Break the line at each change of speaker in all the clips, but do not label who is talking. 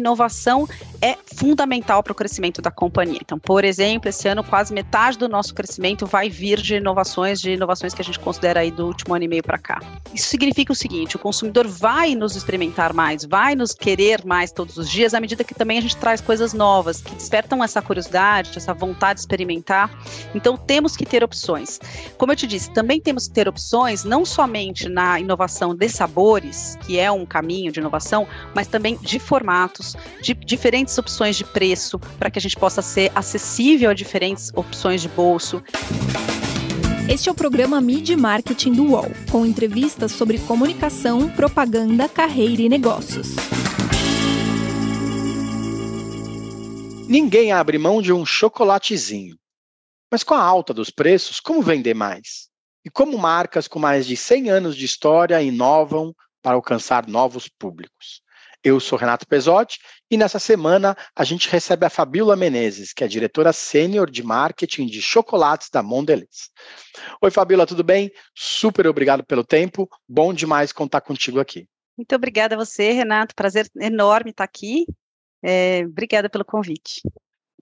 inovação é fundamental para o crescimento da companhia. Então, por exemplo, esse ano quase metade do nosso crescimento vai vir de inovações, de inovações que a gente considera aí do último ano e meio para cá. Isso significa o seguinte: o consumidor vai nos experimentar mais, vai nos querer mais todos os dias, à medida que também a gente traz coisas novas que despertam essa curiosidade, essa vontade de experimentar. Então, temos que ter opções. Como eu te disse, também temos que ter opções não somente na inovação de sabores, que é um caminho de inovação, mas também de formatos de diferentes opções de preço, para que a gente possa ser acessível a diferentes opções de bolso.
Este é o programa Mid Marketing do UOL, com entrevistas sobre comunicação, propaganda, carreira e negócios.
Ninguém abre mão de um chocolatezinho. Mas com a alta dos preços, como vender mais? E como marcas com mais de 100 anos de história inovam para alcançar novos públicos? Eu sou Renato Pesotti e nessa semana a gente recebe a Fabiola Menezes, que é diretora sênior de marketing de chocolates da Mondelez. Oi, Fabiola, tudo bem? Super obrigado pelo tempo. Bom demais contar contigo aqui.
Muito obrigada a você, Renato. Prazer enorme estar aqui. É, obrigada pelo convite.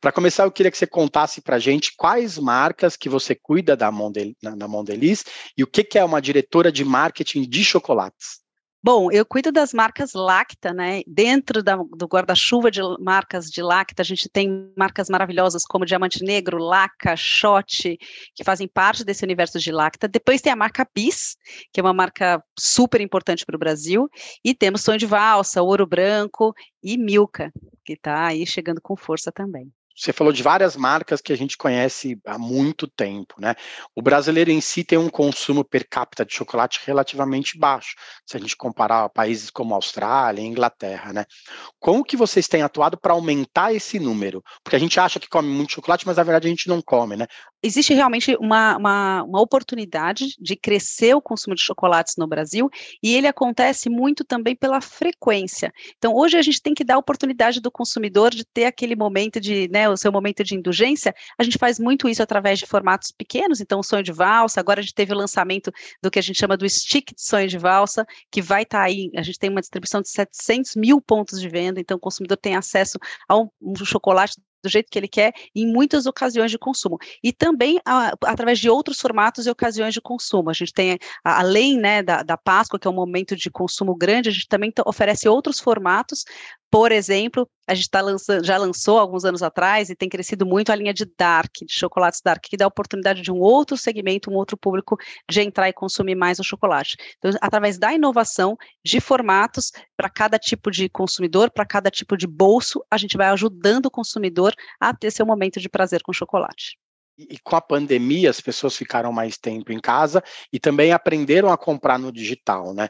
Para começar, eu queria que você contasse para a gente quais marcas que você cuida da, Mondel, na, Mondelez e o que, que é uma diretora de marketing de chocolates.
Bom, eu cuido das marcas Lacta, né? Dentro da, do guarda-chuva de marcas de Lacta, a gente tem marcas maravilhosas como Diamante Negro, Laca, Shot, que fazem parte desse universo de Lacta. Depois tem a marca Bis, que é uma marca super importante para o Brasil. E temos Sonho de Valsa, Ouro Branco e Milka, que está aí chegando com força também.
Você falou de várias marcas que a gente conhece há muito tempo, né? O brasileiro em si tem um consumo per capita de chocolate relativamente baixo, se a gente comparar a países como Austrália Inglaterra, né? Como que vocês têm atuado para aumentar esse número? Porque a gente acha que come muito chocolate, mas na verdade a gente não come, né?
Existe realmente uma, uma, uma oportunidade de crescer o consumo de chocolates no Brasil e ele acontece muito também pela frequência. Então, hoje a gente tem que dar a oportunidade do consumidor de ter aquele momento de, né, o seu momento de indulgência, a gente faz muito isso através de formatos pequenos, então o sonho de valsa, agora a gente teve o lançamento do que a gente chama do stick de sonho de valsa, que vai estar tá aí, a gente tem uma distribuição de 700 mil pontos de venda, então o consumidor tem acesso a um, um chocolate do jeito que ele quer em muitas ocasiões de consumo. E também a, através de outros formatos e ocasiões de consumo. A gente tem, além né, da, da Páscoa, que é um momento de consumo grande, a gente também oferece outros formatos por exemplo, a gente tá lançando, já lançou alguns anos atrás e tem crescido muito a linha de Dark, de chocolates Dark, que dá a oportunidade de um outro segmento, um outro público de entrar e consumir mais o chocolate. Então, através da inovação de formatos para cada tipo de consumidor, para cada tipo de bolso, a gente vai ajudando o consumidor a ter seu momento de prazer com chocolate.
E com a pandemia, as pessoas ficaram mais tempo em casa e também aprenderam a comprar no digital, né?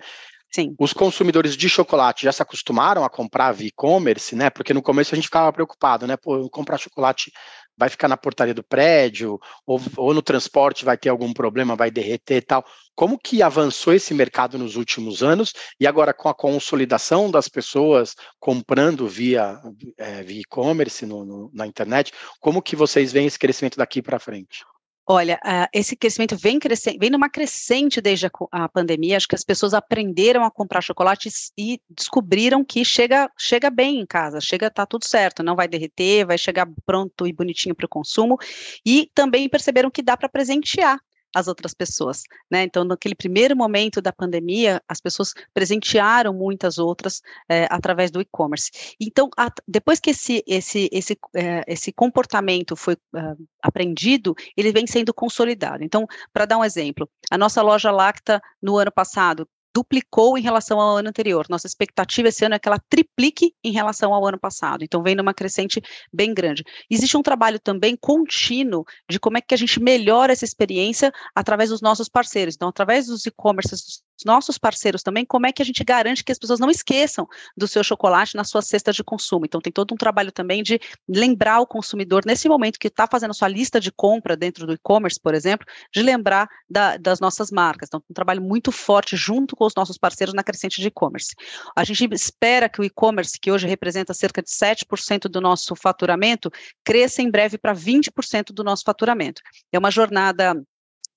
Sim.
Os consumidores de chocolate já se acostumaram a comprar via e-commerce, né? Porque no começo a gente ficava preocupado, né? Pô, comprar chocolate vai ficar na portaria do prédio, ou, ou no transporte vai ter algum problema, vai derreter e tal. Como que avançou esse mercado nos últimos anos e agora com a consolidação das pessoas comprando via, é, via e-commerce na internet, como que vocês veem esse crescimento daqui para frente?
Olha, uh, esse crescimento vem crescendo, vem numa crescente desde a, pandemia. Acho que as pessoas aprenderam a comprar chocolates e descobriram que chega, chega bem em casa, chega, tá tudo certo, não vai derreter, vai chegar pronto e bonitinho para o consumo. E também perceberam que dá para presentear as outras pessoas, né? Então, naquele primeiro momento da pandemia, as pessoas presentearam muitas outras é, através do e-commerce. Então, a, depois que esse esse esse é, esse comportamento foi uh, aprendido, ele vem sendo consolidado. Então, para dar um exemplo, a nossa loja Lacta no ano passado duplicou em relação ao ano anterior. Nossa expectativa esse ano é que ela triplique em relação ao ano passado. Então, vem numa crescente bem grande. Existe um trabalho também contínuo de como é que a gente melhora essa experiência através dos nossos parceiros. Então, através dos e-commerces, nossos parceiros também, como é que a gente garante que as pessoas não esqueçam do seu chocolate na sua cesta de consumo. Então, tem todo um trabalho também de lembrar o consumidor, nesse momento que está fazendo a sua lista de compra dentro do e-commerce, por exemplo, de lembrar da, das nossas marcas. Então, um trabalho muito forte junto com os nossos parceiros na crescente de e-commerce. A gente espera que o e-commerce, que hoje representa cerca de 7% do nosso faturamento, cresça em breve para 20% do nosso faturamento. É uma jornada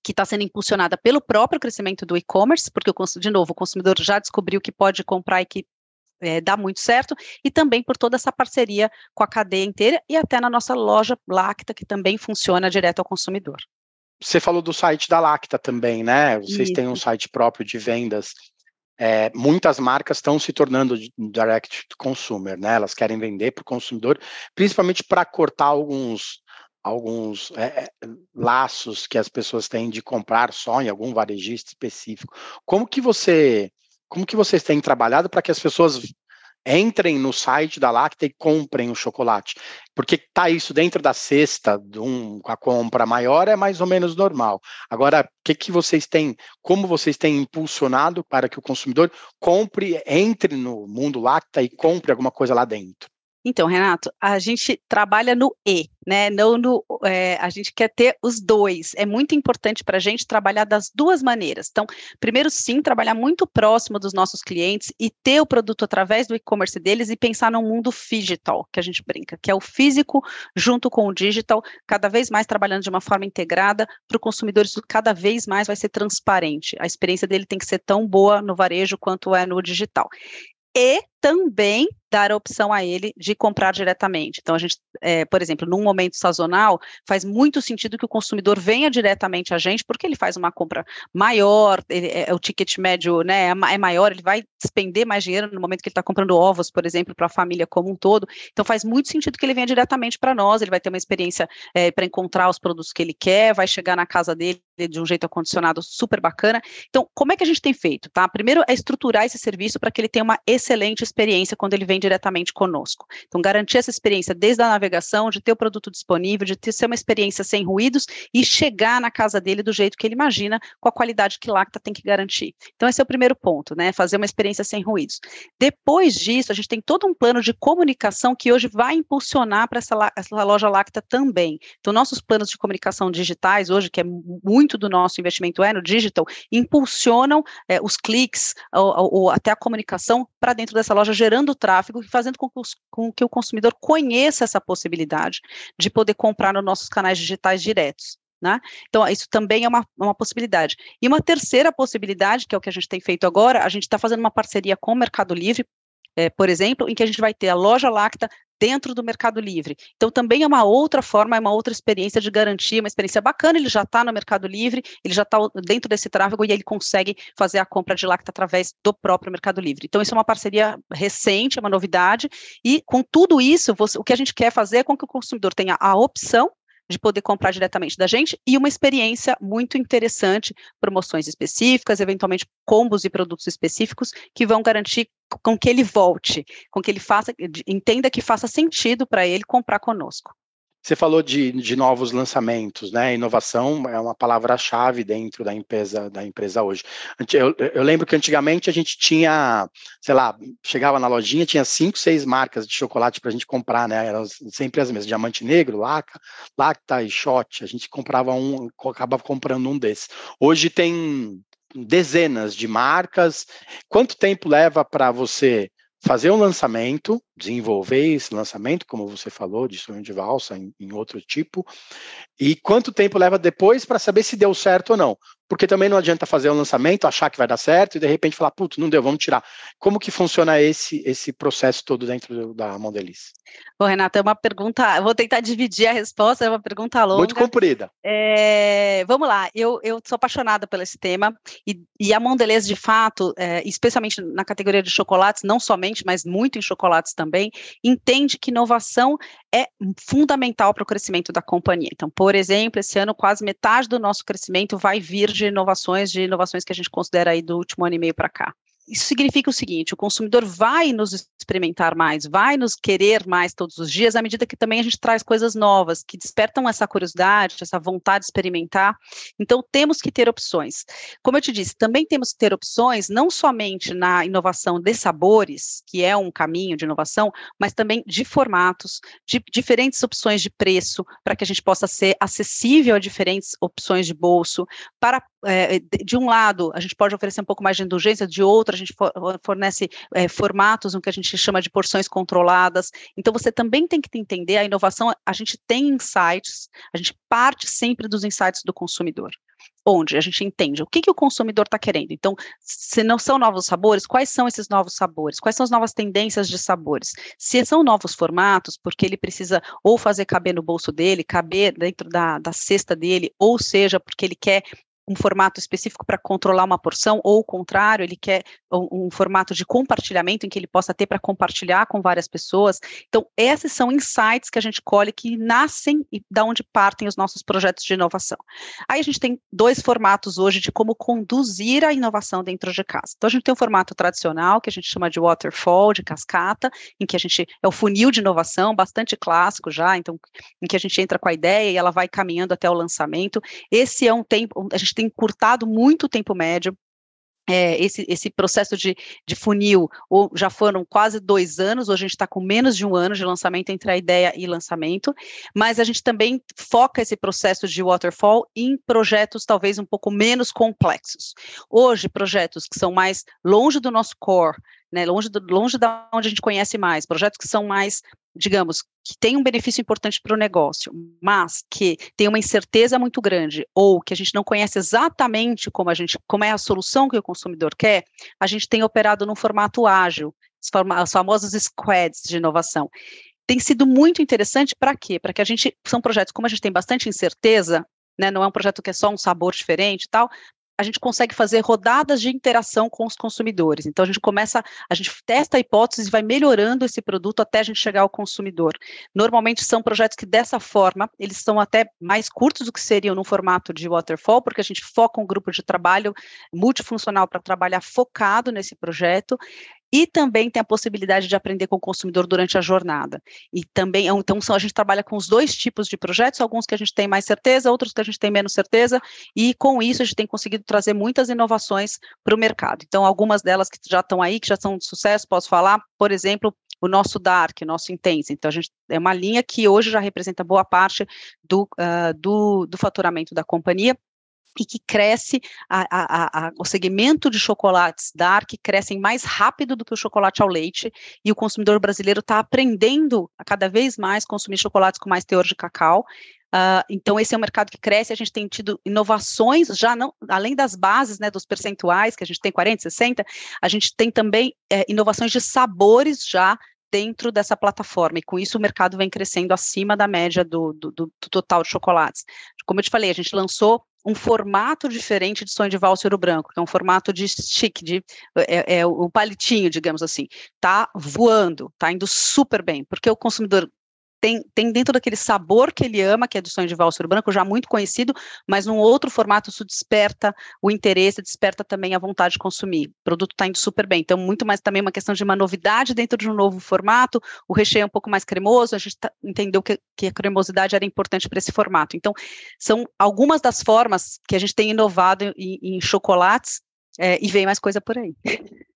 que está sendo impulsionada pelo próprio crescimento do e-commerce, porque, de novo, o consumidor já descobriu que pode comprar e que é, dá muito certo, e também por toda essa parceria com a cadeia inteira e até na nossa loja Lacta, que também funciona direto ao consumidor.
Você falou do site da Lacta também, né? Vocês Isso. têm um site próprio de vendas. É, muitas marcas estão se tornando direct to consumer, né? Elas querem vender para o consumidor, principalmente para cortar alguns alguns é, laços que as pessoas têm de comprar só em algum varejista específico. Como que você, como que vocês têm trabalhado para que as pessoas entrem no site da Lacta e comprem o chocolate. Porque tá isso dentro da cesta, de um, a compra maior é mais ou menos normal. Agora, o que, que vocês têm, como vocês têm impulsionado para que o consumidor compre, entre no mundo Lacta e compre alguma coisa lá dentro?
Então, Renato, a gente trabalha no E, né? Não no, é, a gente quer ter os dois. É muito importante para a gente trabalhar das duas maneiras. Então, primeiro, sim, trabalhar muito próximo dos nossos clientes e ter o produto através do e-commerce deles e pensar no mundo digital, que a gente brinca, que é o físico junto com o digital, cada vez mais trabalhando de uma forma integrada para o consumidor. Isso cada vez mais vai ser transparente. A experiência dele tem que ser tão boa no varejo quanto é no digital. E também dar a opção a ele de comprar diretamente. Então, a gente, é, por exemplo, num momento sazonal, faz muito sentido que o consumidor venha diretamente a gente, porque ele faz uma compra maior, ele, é, o ticket médio né, é, é maior, ele vai despender mais dinheiro no momento que ele está comprando ovos, por exemplo, para a família como um todo. Então, faz muito sentido que ele venha diretamente para nós, ele vai ter uma experiência é, para encontrar os produtos que ele quer, vai chegar na casa dele de um jeito acondicionado super bacana. Então, como é que a gente tem feito? Tá? Primeiro é estruturar esse serviço para que ele tenha uma excelente experiência quando ele vem diretamente conosco. Então, garantir essa experiência desde a navegação, de ter o produto disponível, de ter ser uma experiência sem ruídos e chegar na casa dele do jeito que ele imagina, com a qualidade que Lacta tem que garantir. Então, esse é o primeiro ponto, né? Fazer uma experiência sem ruídos. Depois disso, a gente tem todo um plano de comunicação que hoje vai impulsionar para essa, essa loja Lacta também. Então, nossos planos de comunicação digitais, hoje, que é muito do nosso investimento é no digital, impulsionam é, os cliques ou, ou até a comunicação para dentro dessa loja, gerando tráfego e fazendo com que, os, com que o consumidor conheça essa possibilidade de poder comprar nos nossos canais digitais diretos. Né? Então, isso também é uma, uma possibilidade. E uma terceira possibilidade, que é o que a gente tem feito agora, a gente está fazendo uma parceria com o Mercado Livre, é, por exemplo, em que a gente vai ter a loja Lacta dentro do Mercado Livre. Então, também é uma outra forma, é uma outra experiência de garantia, uma experiência bacana, ele já está no Mercado Livre, ele já está dentro desse tráfego e ele consegue fazer a compra de Lacta através do próprio Mercado Livre. Então, isso é uma parceria recente, é uma novidade, e com tudo isso, você, o que a gente quer fazer é com que o consumidor tenha a opção de poder comprar diretamente da gente e uma experiência muito interessante, promoções específicas, eventualmente combos e produtos específicos que vão garantir com que ele volte, com que ele faça, entenda que faça sentido para ele comprar conosco.
Você falou de, de novos lançamentos, né? Inovação é uma palavra-chave dentro da empresa da empresa hoje. Eu, eu, lembro que antigamente a gente tinha, sei lá, chegava na lojinha, tinha cinco, seis marcas de chocolate para a gente comprar, né? Eram sempre as mesmas, Diamante Negro, Laca, Lacta e Shot. A gente comprava um, acabava comprando um desses. Hoje tem dezenas de marcas. Quanto tempo leva para você fazer um lançamento, desenvolver esse lançamento, como você falou, de sonho de valsa em, em outro tipo, e quanto tempo leva depois para saber se deu certo ou não. Porque também não adianta fazer um lançamento, achar que vai dar certo e de repente falar, putz, não deu, vamos tirar. Como que funciona esse, esse processo todo dentro da Mondeliz?
Bom, Renata, é uma pergunta, vou tentar dividir a resposta, é uma pergunta longa.
Muito comprida.
É, vamos lá, eu, eu sou apaixonada por esse tema, e, e a Mondelez, de fato, é, especialmente na categoria de chocolates, não somente, mas muito em chocolates também, entende que inovação é fundamental para o crescimento da companhia. Então, por exemplo, esse ano quase metade do nosso crescimento vai vir de inovações, de inovações que a gente considera aí do último ano e meio para cá. Isso significa o seguinte: o consumidor vai nos experimentar mais, vai nos querer mais todos os dias, à medida que também a gente traz coisas novas, que despertam essa curiosidade, essa vontade de experimentar. Então, temos que ter opções. Como eu te disse, também temos que ter opções, não somente na inovação de sabores, que é um caminho de inovação, mas também de formatos, de diferentes opções de preço, para que a gente possa ser acessível a diferentes opções de bolso, para é, de um lado, a gente pode oferecer um pouco mais de indulgência, de outro, a gente fornece é, formatos no que a gente chama de porções controladas. Então, você também tem que entender a inovação, a gente tem insights, a gente parte sempre dos insights do consumidor onde a gente entende o que, que o consumidor está querendo. Então, se não são novos sabores, quais são esses novos sabores? Quais são as novas tendências de sabores? Se são novos formatos, porque ele precisa ou fazer caber no bolso dele, caber dentro da, da cesta dele, ou seja, porque ele quer um formato específico para controlar uma porção, ou o contrário, ele quer um, formato de compartilhamento em que ele possa ter para compartilhar com várias pessoas. Então, esses são insights que a gente colhe que nascem e da onde partem os nossos projetos de inovação. Aí a gente tem dois formatos hoje de como conduzir a inovação dentro de casa. Então, a gente tem um formato tradicional, que a gente chama de waterfall, de cascata, em que a gente é o funil de inovação, bastante clássico já, então, em que a gente entra com a ideia e ela vai caminhando até o lançamento. Esse é um tempo, a gente tem encurtado muito o tempo médio. É, esse, esse processo de, de funil ou, já foram quase dois anos, hoje a gente está com menos de um ano de lançamento entre a ideia e lançamento, mas a gente também foca esse processo de waterfall em projetos talvez um pouco menos complexos. Hoje, projetos que são mais longe do nosso core, né, longe, do, longe da onde a gente conhece mais, projetos que são mais, digamos, que têm um benefício importante para o negócio, mas que tem uma incerteza muito grande, ou que a gente não conhece exatamente como a gente, como é a solução que o consumidor quer, a gente tem operado num formato ágil, os famosos squads de inovação. Tem sido muito interessante para quê? Para que a gente, são projetos, como a gente tem bastante incerteza, né, não é um projeto que é só um sabor diferente e tal, a gente consegue fazer rodadas de interação com os consumidores. Então, a gente começa, a gente testa a hipótese e vai melhorando esse produto até a gente chegar ao consumidor. Normalmente são projetos que, dessa forma, eles são até mais curtos do que seriam no formato de waterfall, porque a gente foca um grupo de trabalho multifuncional para trabalhar focado nesse projeto, e também tem a possibilidade de aprender com o consumidor durante a jornada. E também, então, a gente trabalha com os dois tipos de projetos, alguns que a gente tem mais certeza, outros que a gente tem menos certeza, e com isso a gente tem conseguido trazer muitas inovações para o mercado. Então, algumas delas que já estão aí, que já são de sucesso, posso falar, por exemplo, o nosso Dark, nosso Intense. Então, a gente é uma linha que hoje já representa boa parte do, uh, do, do faturamento da companhia, e que cresce, a, a, a, o segmento de chocolates dark crescem mais rápido do que o chocolate ao leite, e o consumidor brasileiro está aprendendo a cada vez mais consumir chocolates com mais teor de cacau. Uh, então, esse é um mercado que cresce, a gente tem tido inovações, já não, além das bases, né, dos percentuais, que a gente tem 40, 60, a gente tem também é, inovações de sabores já dentro dessa plataforma, e com isso o mercado vem crescendo acima da média do, do, do, total de chocolates. Como eu te falei, a gente lançou um formato diferente de sonho de valsa ouro branco, que é um formato de stick, de é, é o palitinho, digamos assim, tá voando, tá indo super bem, porque o consumidor tem, tem dentro daquele sabor que ele ama, que é do sonho de valsa branco, já muito conhecido, mas num outro formato isso desperta o interesse, desperta também a vontade de consumir. O produto está indo super bem. Então, muito mais também uma questão de uma novidade dentro de um novo formato, o recheio é um pouco mais cremoso, a gente tá, entendeu que, que a cremosidade era importante para esse formato. Então, são algumas das formas que a gente tem inovado em, em chocolates é, e vem mais coisa por aí.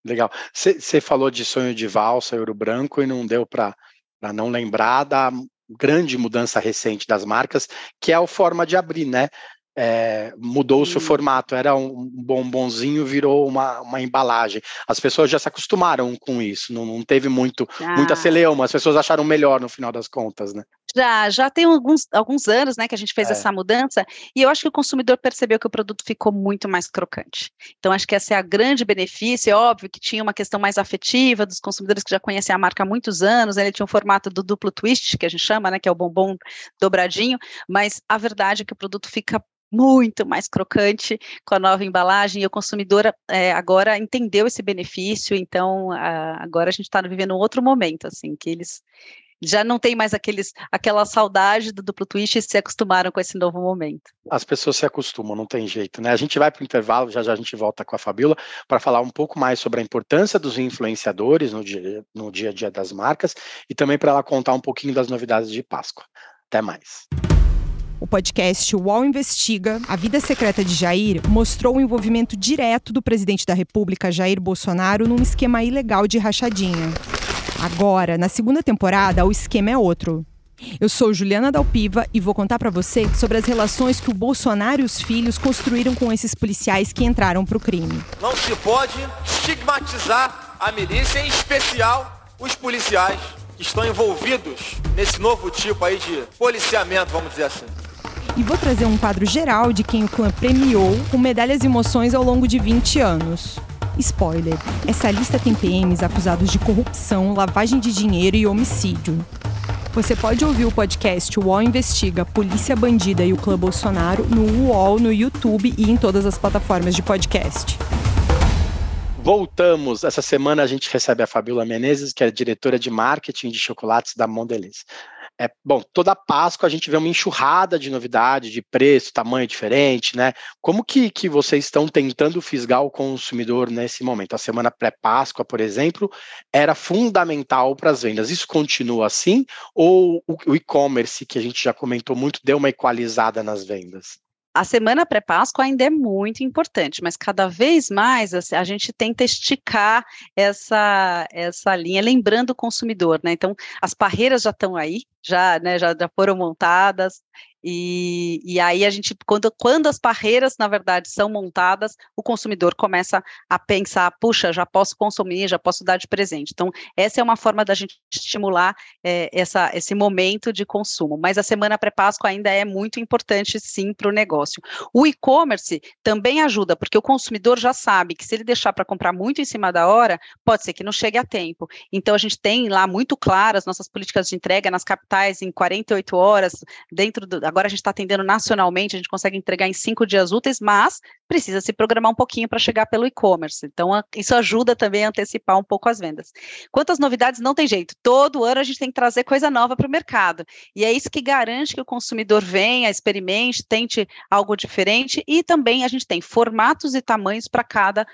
Legal. Você falou de sonho de valsa, ouro branco, e não deu para para não lembrar da grande mudança recente das marcas, que é a forma de abrir, né? É, mudou-se o formato, era um bombonzinho, virou uma, uma embalagem. As pessoas já se acostumaram com isso, não, não teve muito, ah. muita celeuma, as pessoas acharam melhor no final das contas, né?
Já, já tem alguns, alguns anos, né, que a gente fez é. essa mudança, e eu acho que o consumidor percebeu que o produto ficou muito mais crocante. Então, acho que esse é a grande benefício, é óbvio que tinha uma questão mais afetiva dos consumidores que já conhecem a marca há muitos anos, né, ele tinha um formato do duplo twist, que a gente chama, né, que é o bombom dobradinho, mas a verdade é que o produto fica muito mais crocante com a nova embalagem, e o consumidor é, agora entendeu esse benefício, então a, agora a gente está vivendo um outro momento, assim, que eles já não tem mais aqueles, aquela saudade do duplo twist e se acostumaram com esse novo momento.
As pessoas se acostumam, não tem jeito, né? A gente vai para o intervalo, já já a gente volta com a Fabiola para falar um pouco mais sobre a importância dos influenciadores no dia, no dia a dia das marcas e também para ela contar um pouquinho das novidades de Páscoa. Até mais.
O podcast UOL Investiga, A Vida Secreta de Jair, mostrou o envolvimento direto do presidente da República, Jair Bolsonaro, num esquema ilegal de rachadinha. Agora, na segunda temporada, o esquema é outro. Eu sou Juliana Dalpiva e vou contar para você sobre as relações que o Bolsonaro e os filhos construíram com esses policiais que entraram para o crime.
Não se pode estigmatizar a milícia, em especial os policiais que estão envolvidos nesse novo tipo aí de policiamento, vamos dizer assim.
E vou trazer um quadro geral de quem o clã premiou com medalhas e emoções ao longo de 20 anos. Spoiler: essa lista tem PMs acusados de corrupção, lavagem de dinheiro e homicídio. Você pode ouvir o podcast UOL Investiga Polícia Bandida e o Clã Bolsonaro no UOL, no YouTube e em todas as plataformas de podcast.
Voltamos. Essa semana a gente recebe a Fabiola Menezes, que é diretora de marketing de chocolates da Mondelez. É, bom, toda Páscoa a gente vê uma enxurrada de novidade, de preço, tamanho diferente, né? Como que, que vocês estão tentando fisgar o consumidor nesse momento? A semana pré-Páscoa, por exemplo, era fundamental para as vendas. Isso continua assim? Ou o, o e-commerce, que a gente já comentou muito, deu uma equalizada nas vendas?
A semana pré-Páscoa ainda é muito importante, mas cada vez mais assim, a gente tenta esticar essa, essa linha, lembrando o consumidor, né? Então, as barreiras já estão aí, já, né, já, já foram montadas, e, e aí a gente, quando, quando as barreiras, na verdade, são montadas, o consumidor começa a pensar, puxa, já posso consumir, já posso dar de presente. Então, essa é uma forma da gente estimular é, essa, esse momento de consumo. Mas a semana pré-Páscoa ainda é muito importante, sim, para o negócio. O e-commerce também ajuda, porque o consumidor já sabe que se ele deixar para comprar muito em cima da hora, pode ser que não chegue a tempo. Então, a gente tem lá muito claras nossas políticas de entrega nas capitais em 48 horas, dentro agora a gente está atendendo nacionalmente, a gente consegue entregar em cinco dias úteis, mas precisa se programar um pouquinho para chegar pelo e-commerce. Então, isso ajuda também a antecipar um pouco as vendas. Quanto às novidades, não tem jeito. Todo ano a gente tem que trazer coisa nova para o mercado. E é isso que garante que o consumidor venha, experimente, tente algo diferente. E também a gente tem formatos e tamanhos para cada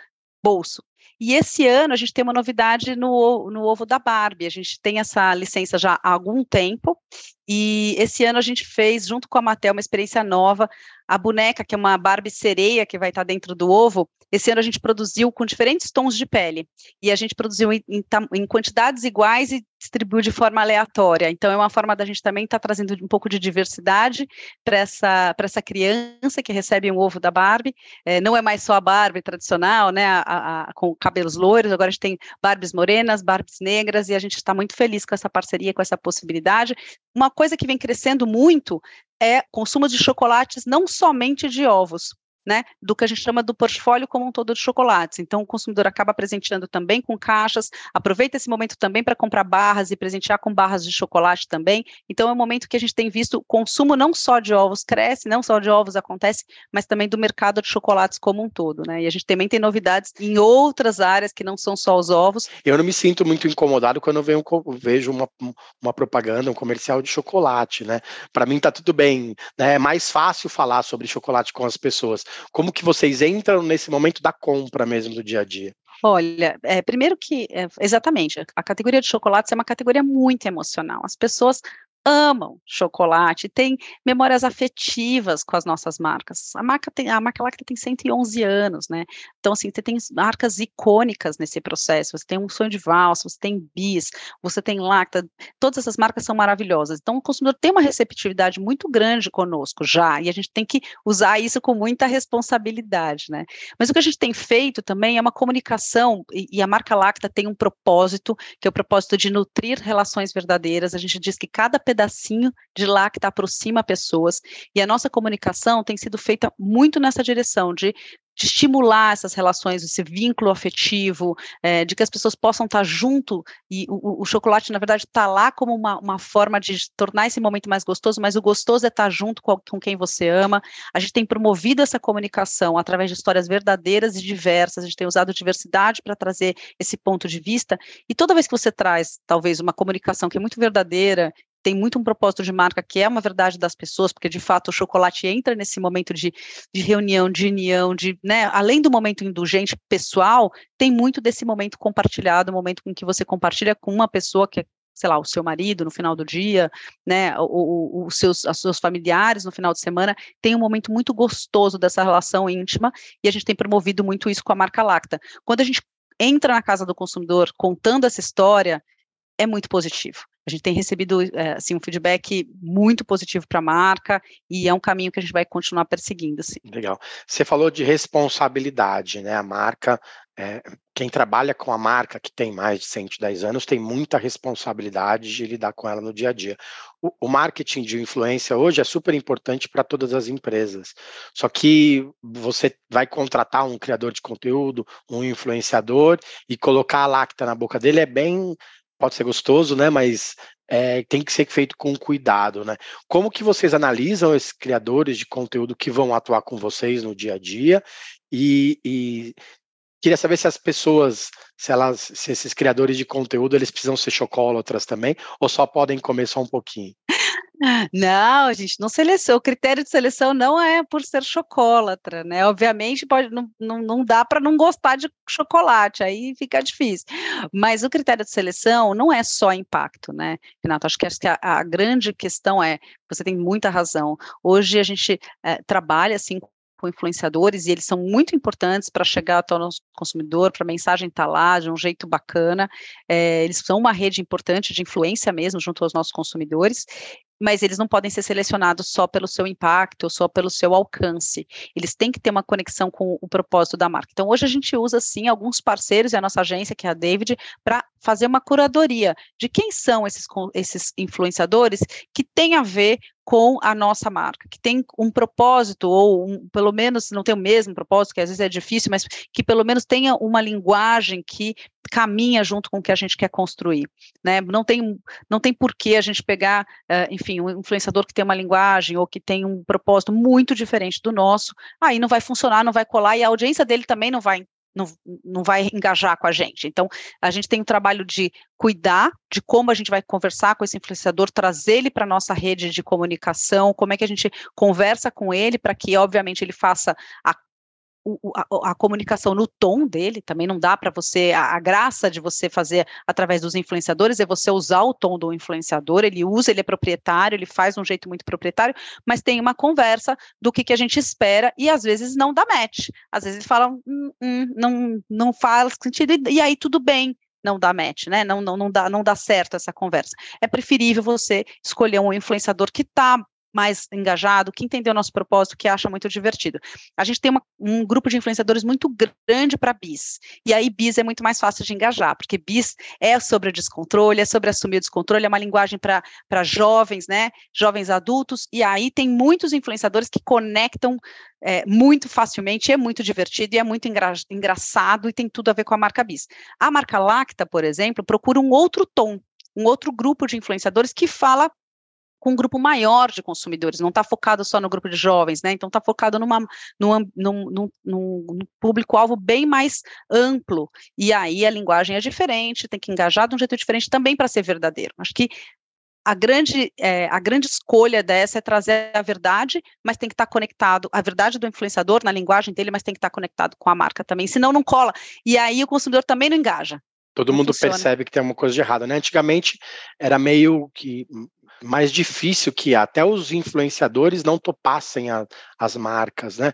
bolso. E esse ano a gente tem uma novidade no, no ovo da Barbie. A gente tem essa licença já há algum tempo, e esse ano a gente fez, junto com a Mattel, uma experiência nova. A boneca, que é uma Barbie sereia que vai estar dentro do ovo, esse ano a gente produziu com diferentes tons de pele. E a gente produziu em, em, em quantidades iguais e distribuiu de forma aleatória. Então, é uma forma da gente também estar tá trazendo um pouco de diversidade para essa, essa criança que recebe um ovo da Barbie. É, não é mais só a Barbie tradicional, né, a, a, com cabelos loiros, agora a gente tem Barbies morenas, Barbies negras, e a gente está muito feliz com essa parceria, com essa possibilidade. Uma coisa que vem crescendo muito é consumo de chocolates, não somente de ovos, né, do que a gente chama do portfólio como um todo de chocolates. Então, o consumidor acaba presenteando também com caixas, aproveita esse momento também para comprar barras e presentear com barras de chocolate também. Então, é um momento que a gente tem visto o consumo não só de ovos cresce, não só de ovos acontece, mas também do mercado de chocolates como um todo, né? E a gente também tem novidades em outras áreas que não são só os ovos.
Eu não me sinto muito incomodado quando eu vejo, uma, uma propaganda, um comercial de chocolate, né? Para mim tá tudo bem, né? É mais fácil falar sobre chocolate com as pessoas. Como que vocês entram nesse momento da compra mesmo do dia a dia?
Olha, é, primeiro que, é, exatamente, a categoria de chocolates é uma categoria muito emocional. As pessoas amam chocolate, tem memórias afetivas com as nossas marcas. A marca tem, a marca Lacta tem 111 anos, né? Então, assim, você tem marcas icônicas nesse processo. Você tem um sonho de valsa, você tem bis, você tem Lacta, todas essas marcas são maravilhosas. Então, o consumidor tem uma receptividade muito grande conosco já, e a gente tem que usar isso com muita responsabilidade, né? Mas o que a gente tem feito também é uma comunicação, e, e a marca Lacta tem um propósito, que é o propósito de nutrir relações verdadeiras. A gente diz que cada pedacinho de lá que aproxima pessoas. E a nossa comunicação tem sido feita muito nessa direção de de estimular essas relações, esse vínculo afetivo, é, de que as pessoas possam estar junto, e o, o chocolate, na verdade, está lá como uma, uma, forma de tornar esse momento mais gostoso, mas o gostoso é estar junto com, com quem você ama. A gente tem promovido essa comunicação através de histórias verdadeiras e diversas, a gente tem usado diversidade para trazer esse ponto de vista, e toda vez que você traz, talvez, uma comunicação que é muito verdadeira, tem muito um propósito de marca que é uma verdade das pessoas, porque de fato o chocolate entra nesse momento de, de reunião, de união, de, né, além do momento indulgente pessoal, tem muito desse momento compartilhado, o momento em que você compartilha com uma pessoa que é sei lá, o seu marido no final do dia, né, os seus, os seus familiares no final de semana, tem um momento muito gostoso dessa relação íntima, e a gente tem promovido muito isso com a marca Lacta. Quando a gente entra na casa do consumidor contando essa história, é muito positivo a gente tem recebido é, assim, um feedback muito positivo para a marca e é um caminho que a gente vai continuar perseguindo. Assim.
Legal. Você falou de responsabilidade, né? A marca, é, quem trabalha com a marca que tem mais de 110 anos tem muita responsabilidade de lidar com ela no dia a dia. O, o marketing de influência hoje é super importante para todas as empresas. Só que você vai contratar um criador de conteúdo, um influenciador e colocar a lacta na boca dele é bem pode ser gostoso, né? Mas é, tem que ser feito com cuidado, né? Como que vocês analisam esses criadores de conteúdo que vão atuar com vocês no dia a dia? E, e queria saber se as pessoas, se elas, se esses criadores de conteúdo, eles precisam ser chocólatras também, ou só podem comer só um pouquinho?
Não, gente não seleciona. O critério de seleção não é por ser chocólatra, né? Obviamente, pode, não, não, não dá para não gostar de chocolate, aí fica difícil. Mas o critério de seleção não é só impacto, né, Renato? Acho que, acho que a, a grande questão é, você tem muita razão. Hoje a gente é, trabalha assim com influenciadores e eles são muito importantes para chegar até o nosso consumidor, para a mensagem estar tá lá de um jeito bacana. É, eles são uma rede importante de influência mesmo junto aos nossos consumidores mas eles não podem ser selecionados só pelo seu impacto, ou só pelo seu alcance. Eles têm que ter uma conexão com o propósito da marca. Então, hoje a gente usa, sim, alguns parceiros e a nossa agência, que é a David, para fazer uma curadoria de quem são esses, esses influenciadores que tem a ver com a nossa marca, que tem um propósito, ou um, pelo menos, não tem o mesmo propósito, que às vezes é difícil, mas que pelo menos tenha uma linguagem que caminha junto com o que a gente quer construir, né? Não tem, não tem porquê a gente pegar, uh, enfim, um influenciador que tem uma linguagem ou que tem um propósito muito diferente do nosso, aí não vai funcionar, não vai colar e a audiência dele também não vai não, não vai engajar com a gente. Então, a gente tem um trabalho de cuidar de como a gente vai conversar com esse influenciador, trazer ele para a nossa rede de comunicação, como é que a gente conversa com ele para que, obviamente, ele faça a o, a, a, comunicação no tom dele, também não dá para você, a, a, graça de você fazer através dos influenciadores é você usar o tom do influenciador, ele usa, ele é proprietário, ele faz um jeito muito proprietário, mas tem uma conversa do que, que a gente espera e às vezes não dá match, às vezes ele fala, hum, hum, não, não faz sentido, e, e aí tudo bem, não dá match, né? Não, não, não, dá, não dá certo essa conversa. É preferível você escolher um influenciador que está mais engajado, que entendeu o nosso propósito, que acha muito divertido. A gente tem uma, um grupo de influenciadores muito grande para bis, e aí bis é muito mais fácil de engajar, porque bis é sobre descontrole, é sobre assumir o descontrole, é uma linguagem para jovens, né, jovens adultos, e aí tem muitos influenciadores que conectam é, muito facilmente, é muito divertido e é muito engra engraçado e tem tudo a ver com a marca bis. A marca Lacta, por exemplo, procura um outro tom, um outro grupo de influenciadores que fala com um grupo maior de consumidores, não está focado só no grupo de jovens, né? Então está focado numa, num, num, num, público-alvo bem mais amplo. E aí a linguagem é diferente, tem que engajar de um jeito diferente também para ser verdadeiro. Acho que a grande, é, a grande escolha dessa é trazer a verdade, mas tem que estar tá conectado, a verdade do influenciador na linguagem dele, mas tem que estar tá conectado com a marca também, senão não cola. E aí o consumidor também não engaja.
Todo não mundo funciona. percebe que tem uma coisa de errado, né? Antigamente era meio que mais difícil que até os influenciadores não topassem a, as marcas, né?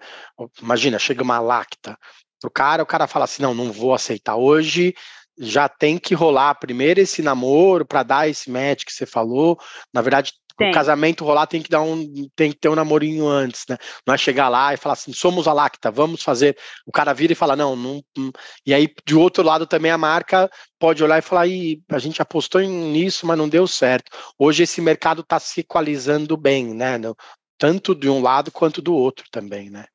Imagina, chega uma lacta pro cara, o cara fala assim, não, não vou aceitar hoje, já tem que rolar primeiro esse namoro para dar esse match que você falou. Na verdade, tem. o casamento rolar tem que dar um tem que ter um namorinho antes, né? Não é chegar lá e falar assim, somos a Lacta, vamos fazer. O cara vira e fala não, não, não. E aí de outro lado também a marca pode olhar e falar, e a gente apostou nisso, mas não deu certo. Hoje esse mercado está se equalizando bem, né? Tanto de um lado quanto do outro também, né?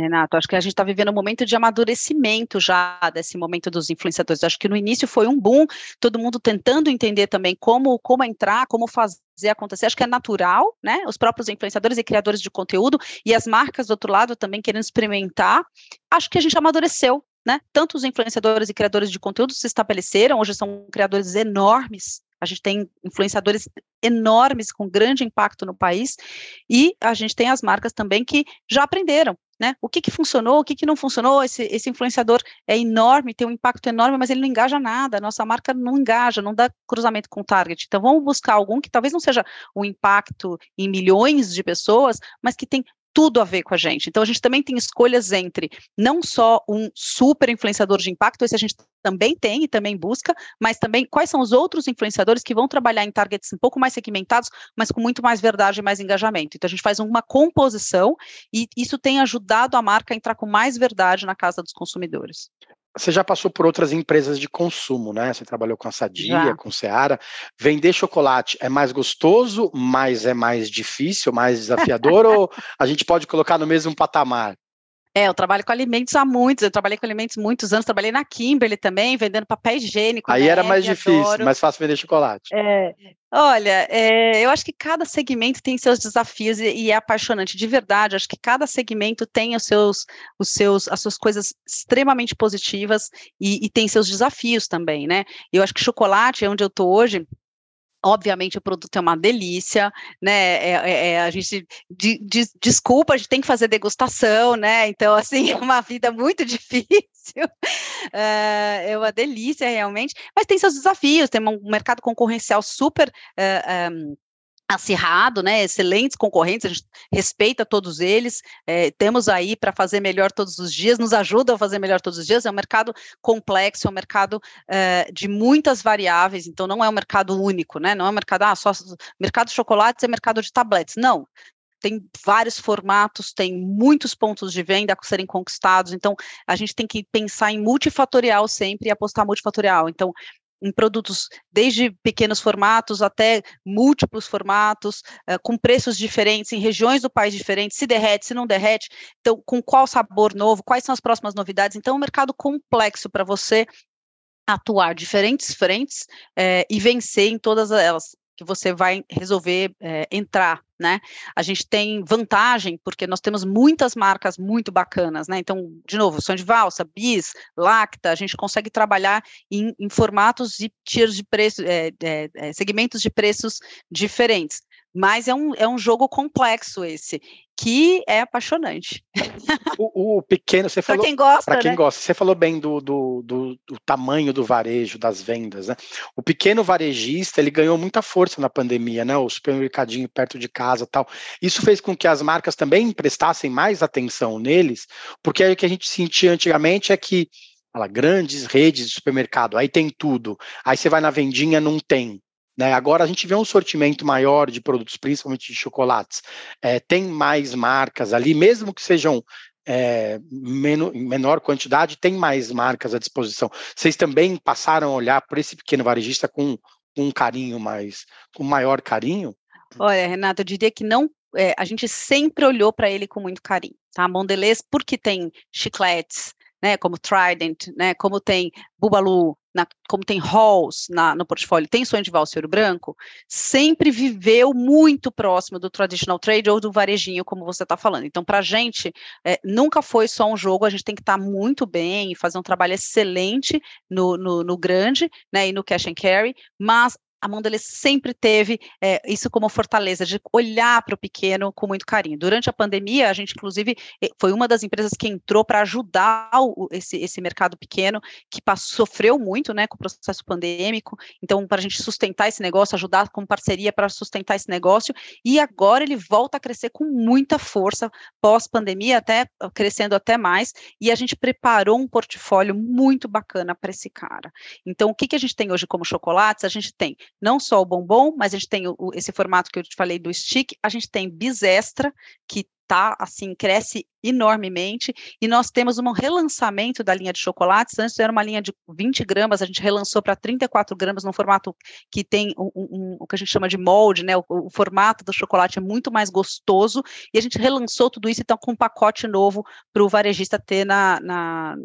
Renato, acho que a gente está vivendo um momento de amadurecimento já desse momento dos influenciadores. Acho que no início foi um boom, todo mundo tentando entender também como, como entrar, como fazer acontecer. Acho que é natural, né? Os próprios influenciadores e criadores de conteúdo e as marcas do outro lado também querendo experimentar. Acho que a gente amadureceu, né? Tanto os influenciadores e criadores de conteúdo se estabeleceram, hoje são criadores enormes a gente tem influenciadores enormes com grande impacto no país e a gente tem as marcas também que já aprenderam, né? O que, que funcionou, o que, que não funcionou? Esse, esse influenciador é enorme, tem um impacto enorme, mas ele não engaja nada. A nossa marca não engaja, não dá cruzamento com o target. Então, vamos buscar algum que talvez não seja um impacto em milhões de pessoas, mas que tem tudo a ver com a gente. Então a gente também tem escolhas entre não só um super influenciador de impacto, esse a gente também tem e também busca, mas também quais são os outros influenciadores que vão trabalhar em targets um pouco mais segmentados, mas com muito mais verdade e mais engajamento. Então a gente faz uma composição e isso tem ajudado a marca a entrar com mais verdade na casa dos consumidores.
Você já passou por outras empresas de consumo, né? Você trabalhou com a Sadia, já. com Seara. Vender chocolate é mais gostoso, mas é mais difícil, mais desafiador, ou a gente pode colocar no mesmo patamar?
É, eu trabalho com alimentos há muitos, eu trabalhei com alimentos muitos anos, trabalhei na Kimberly também, vendendo papel higiênico.
Aí era mais difícil, adoro. mais fácil vender chocolate.
É, olha, é, eu acho que cada segmento tem seus desafios e, e, é apaixonante, de verdade, acho que cada segmento tem os seus, os seus, as suas coisas extremamente positivas e, e tem seus desafios também, né? Eu acho que chocolate, é onde eu estou hoje, Obviamente o produto é uma delícia, né? É, é, é a gente de, de, desculpa, a gente tem que fazer degustação, né? Então, assim, é uma vida muito difícil. É, é uma delícia realmente, mas tem seus desafios, tem um mercado concorrencial super uh, um, acirrado, né, excelentes concorrentes, a gente respeita todos eles, é, temos aí para fazer melhor todos os dias, nos ajuda a fazer melhor todos os dias, é um mercado complexo, é um mercado é, de muitas variáveis, então não é um mercado único, né, não é um mercado, ah, só mercado de chocolates é mercado de tabletes, não, tem vários formatos, tem muitos pontos de venda a serem conquistados, então a gente tem que pensar em multifatorial sempre e apostar multifatorial. Então, em produtos desde pequenos formatos até múltiplos formatos, uh, com preços diferentes, em regiões do país diferentes, se derrete, se não derrete, então com qual sabor novo, quais são as próximas novidades. Então, é um mercado complexo para você atuar diferentes frentes eh, e vencer em todas elas que você vai resolver é, entrar, né? A gente tem vantagem, porque nós temos muitas marcas muito bacanas, né? Então, de novo, Sonho de Valsa, Bis, Lacta, a gente consegue trabalhar em, em formatos e tiers de preço, é, é, segmentos de preços diferentes. Mas é um, é um jogo complexo esse, que é apaixonante.
O, o pequeno, você falou.
Para quem gosta.
Para quem
né?
gosta, você falou bem do, do, do, do, tamanho do varejo, das vendas, né? O pequeno varejista, ele ganhou muita força na pandemia, né? O supermercadinho perto de casa tal. Isso fez com que as marcas também prestassem mais atenção neles, porque aí o que a gente sentia antigamente é que grandes redes de supermercado, aí tem tudo. Aí você vai na vendinha, não tem. Né? Agora a gente vê um sortimento maior de produtos, principalmente de chocolates. É, tem mais marcas ali, mesmo que sejam é, menor, quantidade, tem mais marcas à disposição. Vocês também passaram a olhar para esse pequeno varejista com, com um carinho mais, com maior carinho?
Olha, Renata, eu diria que não é, a gente sempre olhou para ele com muito carinho, tá? Mondelez, porque tem chicletes, né, como Trident, né, como tem Bubalu, na, como tem Halls na, no portfólio, tem sonho de valsa ouro branco, sempre viveu muito próximo do traditional trade ou do varejinho, como você está falando. Então, para a gente, é, nunca foi só um jogo, a gente tem que estar tá muito bem, fazer um trabalho excelente no, no, no grande, né, e no cash and carry, mas a Mondelez sempre teve é, isso como fortaleza, de olhar para o pequeno com muito carinho. Durante a pandemia, a gente, inclusive, foi uma das empresas que entrou para ajudar o, esse, esse mercado pequeno, que passou, sofreu muito né, com o processo pandêmico. Então, para a gente sustentar esse negócio, ajudar com parceria para sustentar esse negócio, e agora ele volta a crescer com muita força, pós-pandemia, até crescendo até mais, e a gente preparou um portfólio muito bacana para esse cara. Então, o que, que a gente tem hoje como chocolates? A gente tem não só o bombom, mas a gente tem o, esse formato que eu te falei do stick, a gente tem bis extra, que tá assim, cresce enormemente, e nós temos um relançamento da linha de chocolates, antes era uma linha de 20 gramas, a gente relançou para 34 gramas num formato que tem um, um, o que a gente chama de molde, né, o, o, formato do chocolate é muito mais gostoso, e a gente relançou tudo isso, então com um pacote novo para o varejista ter na, na,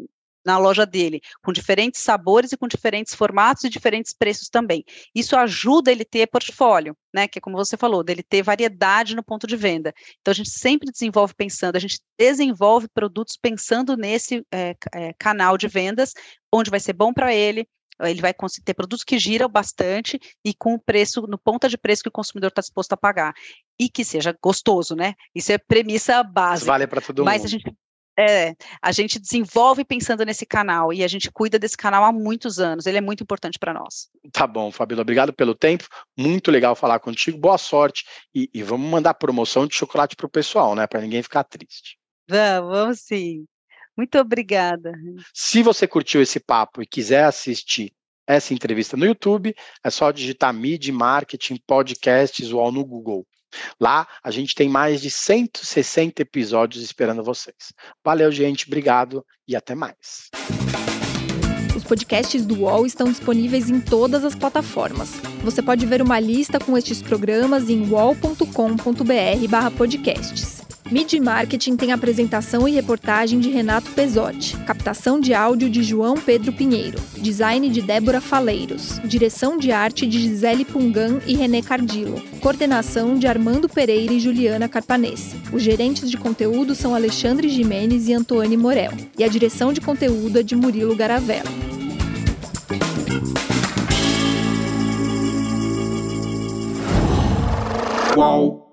na loja dele, com diferentes sabores e com diferentes formatos e diferentes preços também. Isso ajuda ele ter portfólio, né? Que é como você falou, dele ter variedade no ponto de venda. Então a gente sempre desenvolve pensando, a gente desenvolve produtos pensando nesse é, é, canal de vendas, onde vai ser bom para ele, ele vai ter produtos que giram bastante e com o preço, no ponta de preço que o consumidor está disposto a pagar. E que seja gostoso, né? Isso é premissa básica.
Isso vale para todo
Mas
mundo.
a gente É, a gente desenvolve pensando nesse canal e a gente cuida desse canal há muitos anos. Ele é muito importante para nós.
Tá bom, Fabíola, obrigado pelo tempo. Muito legal falar contigo. Boa sorte e, e vamos mandar promoção de chocolate para o pessoal, né? Para ninguém ficar triste.
Vamos, vamos sim. Muito obrigada.
Se você curtiu esse papo e quiser assistir essa entrevista no YouTube, é só digitar Mid Marketing Podcasts UOL no Google. Lá a gente tem mais de 160 episódios esperando vocês. Valeu, gente, obrigado e até mais.
Os podcasts do UOL estão disponíveis em todas as plataformas. Você pode ver uma lista com estes programas em wall.com.br/podcasts. Mid Marketing tem apresentação e reportagem de Renato Pesotti, captação de áudio de João Pedro Pinheiro, design de Débora Faleiros, direção de arte de Gisele Pungan e René Cardillo, coordenação de Armando Pereira e Juliana Carpanese. Os gerentes de conteúdo são Alexandre Jimenez e Antônio Morel, e a direção de conteúdo é de Murilo Garavella. Qual?